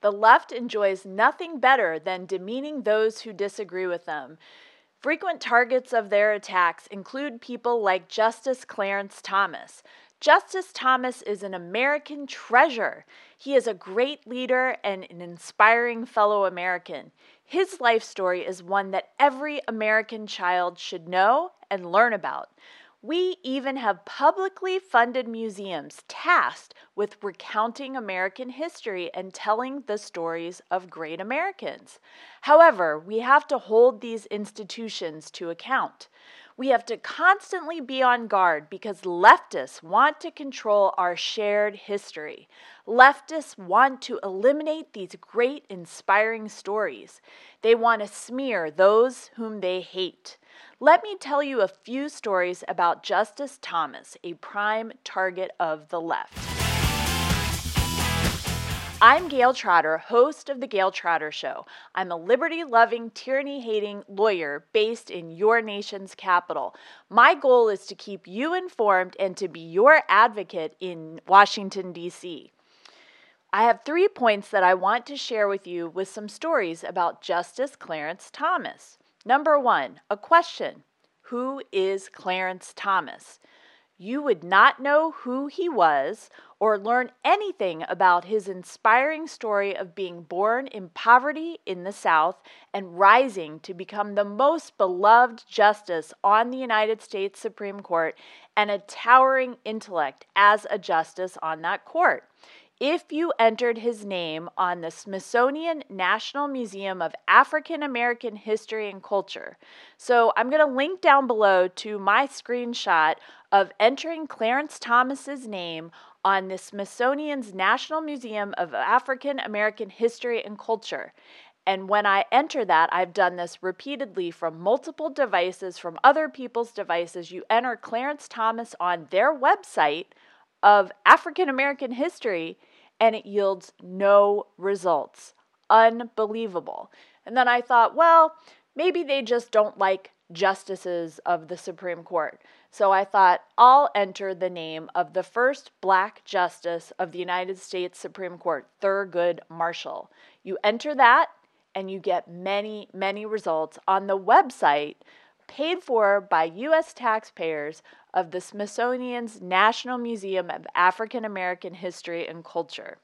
The left enjoys nothing better than demeaning those who disagree with them. Frequent targets of their attacks include people like Justice Clarence Thomas. Justice Thomas is an American treasure. He is a great leader and an inspiring fellow American. His life story is one that every American child should know and learn about. We even have publicly funded museums tasked with recounting American history and telling the stories of great Americans. However, we have to hold these institutions to account. We have to constantly be on guard because leftists want to control our shared history. Leftists want to eliminate these great, inspiring stories. They want to smear those whom they hate. Let me tell you a few stories about Justice Thomas, a prime target of the left. I'm Gayle Trotter, host of The Gayle Trotter Show. I'm a liberty loving, tyranny hating lawyer based in your nation's capital. My goal is to keep you informed and to be your advocate in Washington, D.C. I have three points that I want to share with you with some stories about Justice Clarence Thomas. Number one, a question Who is Clarence Thomas? You would not know who he was or learn anything about his inspiring story of being born in poverty in the South and rising to become the most beloved justice on the United States Supreme Court and a towering intellect as a justice on that court if you entered his name on the Smithsonian National Museum of African American History and Culture. So I'm going to link down below to my screenshot of entering Clarence Thomas's name on the Smithsonian's National Museum of African American History and Culture. And when I enter that, I've done this repeatedly from multiple devices, from other people's devices. You enter Clarence Thomas on their website of African American history and it yields no results. Unbelievable. And then I thought, well, maybe they just don't like justices of the Supreme Court. So I thought, I'll enter the name of the first black justice of the United States Supreme Court, Thurgood Marshall. You enter that, and you get many, many results on the website paid for by U.S. taxpayers of the Smithsonian's National Museum of African American History and Culture.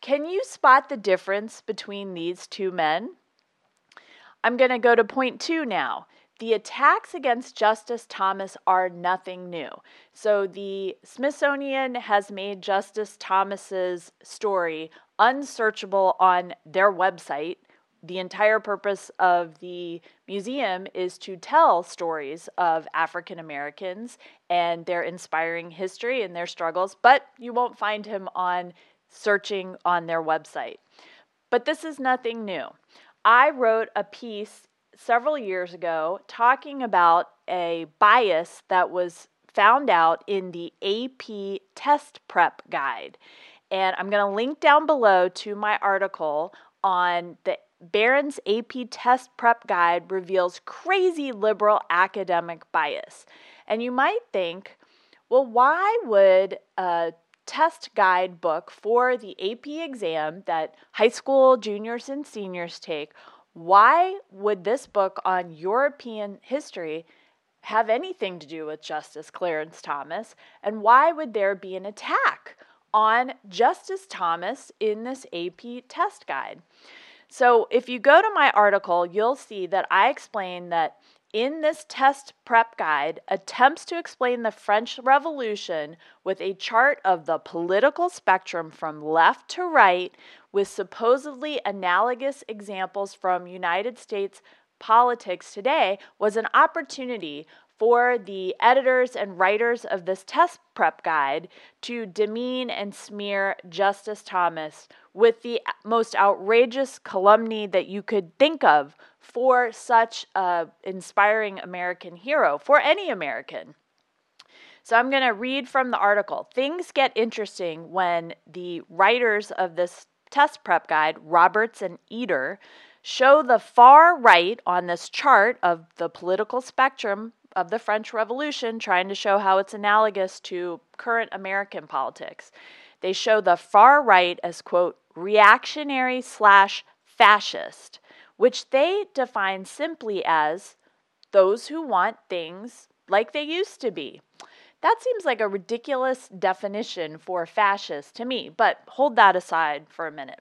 Can you spot the difference between these two men? I'm going to go to point two now. The attacks against Justice Thomas are nothing new. So, the Smithsonian has made Justice Thomas's story unsearchable on their website the entire purpose of the museum is to tell stories of African Americans and their inspiring history and their struggles, but you won't find him on searching on their website. But this is nothing new. I wrote a piece several years ago talking about a bias that was found out in the AP test prep guide. And I'm going to link down below to my article on the Barron's AP Test Prep Guide reveals crazy liberal academic bias. And you might think, well, why would a test guide book for the AP exam that high school juniors and seniors take, why would this book on European history have anything to do with Justice Clarence Thomas? And why would there be an attack on Justice Thomas in this AP test guide? So if you go to my article, you'll see that I explain that in this test prep guide attempts to explain the French Revolution with a chart of the political spectrum from left to right with supposedly analogous examples from United States politics today was an opportunity for the editors and writers of this test prep guide to demean and smear Justice Thomas with the most outrageous calumny that you could think of for such an inspiring American hero, for any American. So I'm going to read from the article. Things get interesting when the writers of this test prep guide, Roberts and Eder, show the far right on this chart of the political spectrum of the French Revolution, trying to show how it's analogous to current American politics. They show the far right as, quote, reactionary slash fascist, which they define simply as those who want things like they used to be. That seems like a ridiculous definition for fascist to me, but hold that aside for a minute.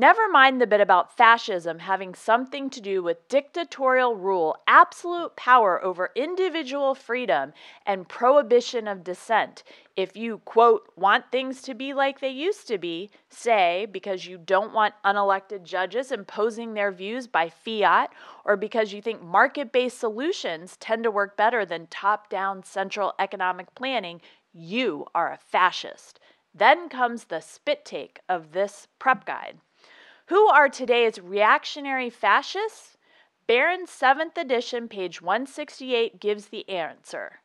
Never mind the bit about fascism having something to do with dictatorial rule, absolute power over individual freedom, and prohibition of dissent. If you, quote, want things to be like they used to be, say, because you don't want unelected judges imposing their views by fiat, or because you think market based solutions tend to work better than top down central economic planning, you are a fascist. Then comes the spit take of this prep guide. Who are today's reactionary fascists? Barron's 7th edition, page 168, gives the answer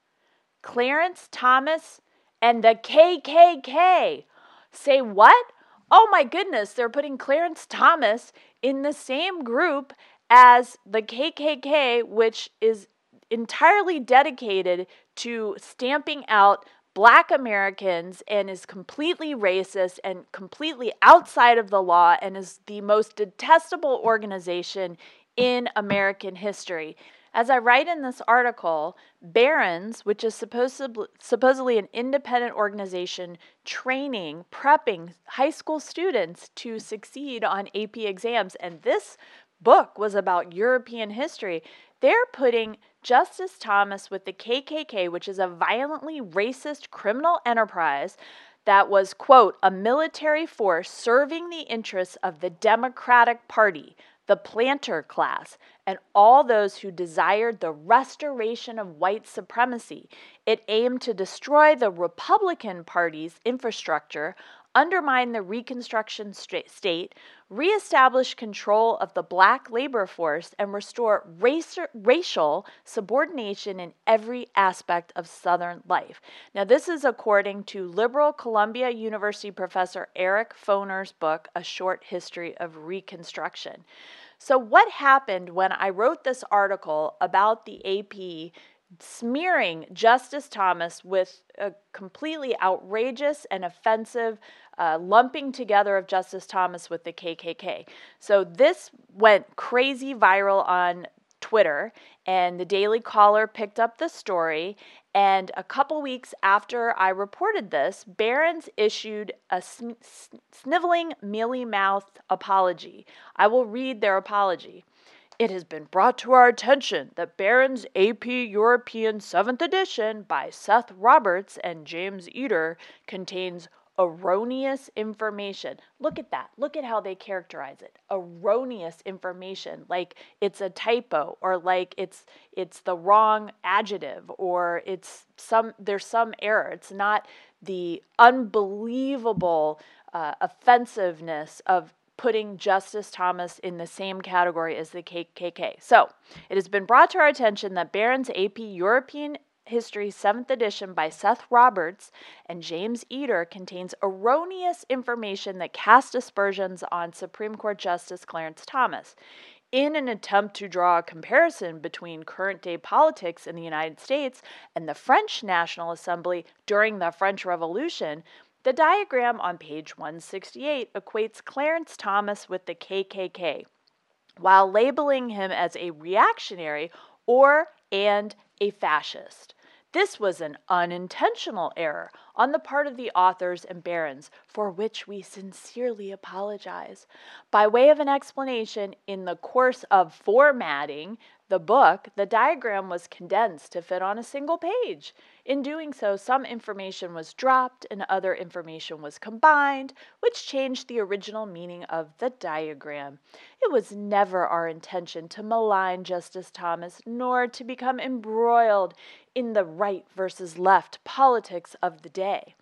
Clarence Thomas and the KKK. Say what? Oh my goodness, they're putting Clarence Thomas in the same group as the KKK, which is entirely dedicated to stamping out black Americans and is completely racist and completely outside of the law and is the most detestable organization in American history. As I write in this article, Barron's, which is supposedly, supposedly an independent organization training, prepping high school students to succeed on AP exams, and this book was about European history. They're putting Justice Thomas with the KKK, which is a violently racist criminal enterprise that was, quote, a military force serving the interests of the Democratic Party, the planter class, and all those who desired the restoration of white supremacy. It aimed to destroy the Republican Party's infrastructure undermine the Reconstruction state, reestablish control of the black labor force, and restore racial subordination in every aspect of Southern life. Now, this is according to liberal Columbia University professor Eric Foner's book, A Short History of Reconstruction. So, what happened when I wrote this article about the AP smearing Justice Thomas with a completely outrageous and offensive uh, lumping together of Justice Thomas with the KKK. So this went crazy viral on Twitter, and the Daily Caller picked up the story. And a couple weeks after I reported this, Barron's issued a sn- sniveling, mealy mouthed apology. I will read their apology. It has been brought to our attention that Barron's AP European 7th edition by Seth Roberts and James Eder contains erroneous information. Look at that. Look at how they characterize it. Erroneous information, like it's a typo or like it's it's the wrong adjective or it's some there's some error. It's not the unbelievable uh, offensiveness of putting Justice Thomas in the same category as the KKK. So, it has been brought to our attention that Barron's AP European History 7th edition by Seth Roberts and James Eder contains erroneous information that casts aspersions on Supreme Court Justice Clarence Thomas. In an attempt to draw a comparison between current day politics in the United States and the French National Assembly during the French Revolution, the diagram on page 168 equates Clarence Thomas with the KKK, while labeling him as a reactionary or and a fascist. This was an unintentional error on the part of the authors and Barron's, for which we sincerely apologize. By way of an explanation, in the course of formatting the book, the diagram was condensed to fit on a single page. In doing so, some information was dropped and other information was combined, which changed the original meaning of the diagram. It was never our intention to malign Justice Thomas, nor to become embroiled in the right versus left politics of the day.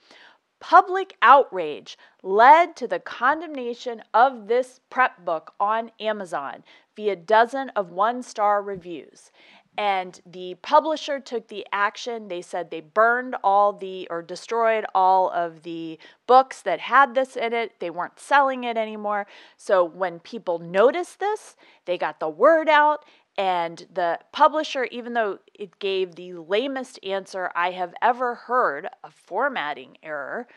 Public outrage led to the condemnation of this prep book on Amazon via dozen of one star reviews and the publisher took the action. They said they burned all the or destroyed all of the books that had this in it. They weren't selling it anymore. So when people noticed this, they got the word out. And the publisher, even though it gave the lamest answer I have ever heard, a formatting error,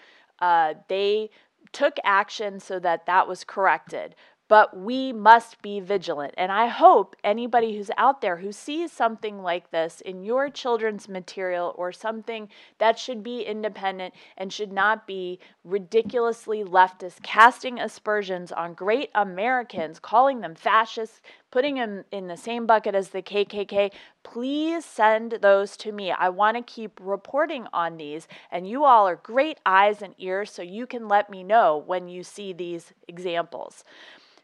uh, they took action so that that was corrected but we must be vigilant. And I hope anybody who's out there who sees something like this in your children's material or something that should be independent and should not be ridiculously leftist, casting aspersions on great Americans, calling them fascists, putting them in the same bucket as the KKK, please send those to me. I want to keep reporting on these, and you all are great eyes and ears, so you can let me know when you see these examples.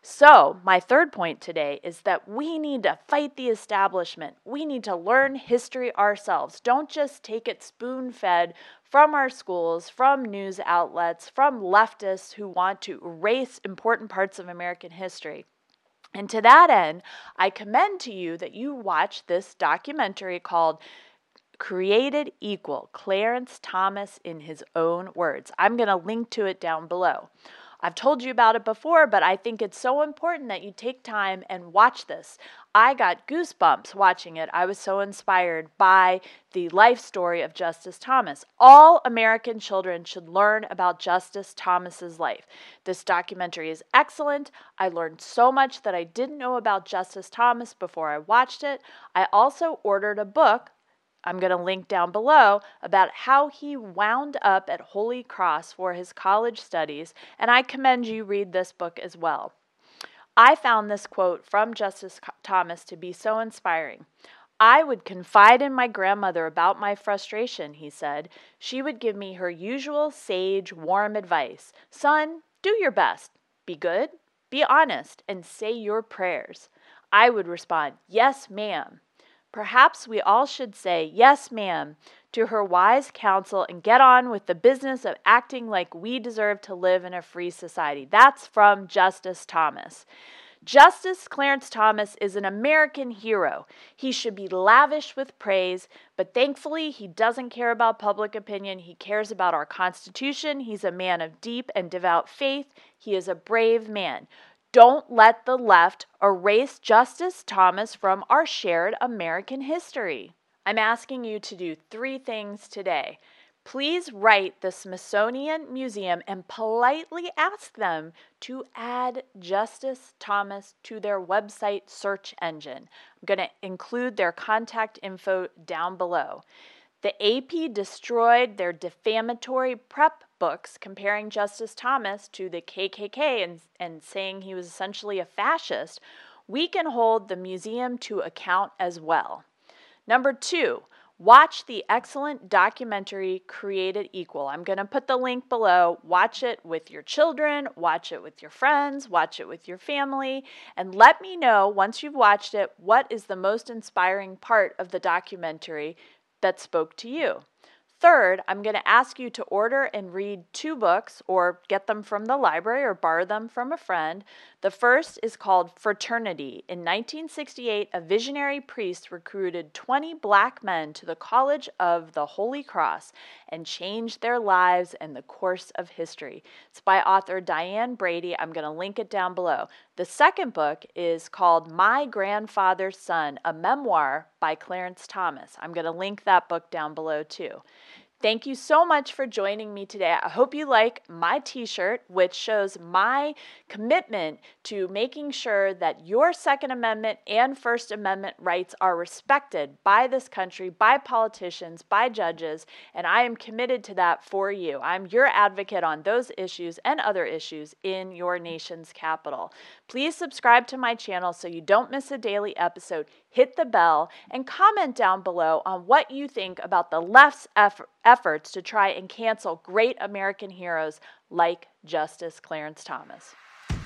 So, my third point today is that we need to fight the establishment. We need to learn history ourselves. Don't just take it spoon fed from our schools, from news outlets, from leftists who want to erase important parts of American history. And to that end, I commend to you that you watch this documentary called Created Equal Clarence Thomas in His Own Words. I'm going to link to it down below. I've told you about it before, but I think it's so important that you take time and watch this. I got goosebumps watching it. I was so inspired by the life story of Justice Thomas. All American children should learn about Justice Thomas's life. This documentary is excellent. I learned so much that I didn't know about Justice Thomas before I watched it. I also ordered a book I'm going to link down below about how he wound up at Holy Cross for his college studies, and I commend you read this book as well. I found this quote from Justice Thomas to be so inspiring. I would confide in my grandmother about my frustration, he said. She would give me her usual sage, warm advice Son, do your best. Be good, be honest, and say your prayers. I would respond, Yes, ma'am. Perhaps we all should say, Yes, ma'am, to her wise counsel and get on with the business of acting like we deserve to live in a free society. That's from Justice Thomas. Justice Clarence Thomas is an American hero. He should be lavish with praise, but thankfully, he doesn't care about public opinion. He cares about our Constitution. He's a man of deep and devout faith. He is a brave man. Don't let the left erase Justice Thomas from our shared American history. I'm asking you to do three things today. Please write the Smithsonian Museum and politely ask them to add Justice Thomas to their website search engine. I'm going to include their contact info down below. The AP destroyed their defamatory prep books comparing Justice Thomas to the KKK and, and saying he was essentially a fascist. We can hold the museum to account as well. Number two, watch the excellent documentary Created Equal. I'm going to put the link below. Watch it with your children, watch it with your friends, watch it with your family, and let me know once you've watched it what is the most inspiring part of the documentary that spoke to you. Third, I'm going to ask you to order and read two books or get them from the library or borrow them from a friend. The first is called Fraternity. In 1968, a visionary priest recruited 20 black men to the College of the Holy Cross and changed their lives and the course of history. It's by author Diane Brady. I'm going to link it down below. The second book is called My Grandfather's Son, a memoir by Clarence Thomas. I'm going to link that book down below too. Thank you so much for joining me today. I hope you like my t shirt, which shows my commitment to making sure that your Second Amendment and First Amendment rights are respected by this country, by politicians, by judges, and I am committed to that for you. I'm your advocate on those issues and other issues in your nation's capital. Please subscribe to my channel so you don't miss a daily episode. Hit the bell and comment down below on what you think about the left's effort efforts to try and cancel great American heroes like Justice Clarence Thomas.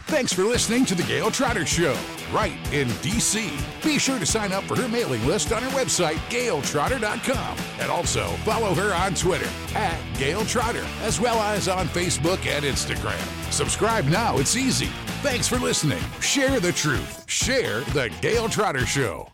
Thanks for listening to The Gayle Trotter Show, right in D.C. Be sure to sign up for her mailing list on her website, GayleTrotter.com. And also follow her on Twitter at Gayle Trotter, as well as on Facebook and Instagram. Subscribe now, it's easy. Thanks for listening. Share the truth. Share The Gayle Trotter Show.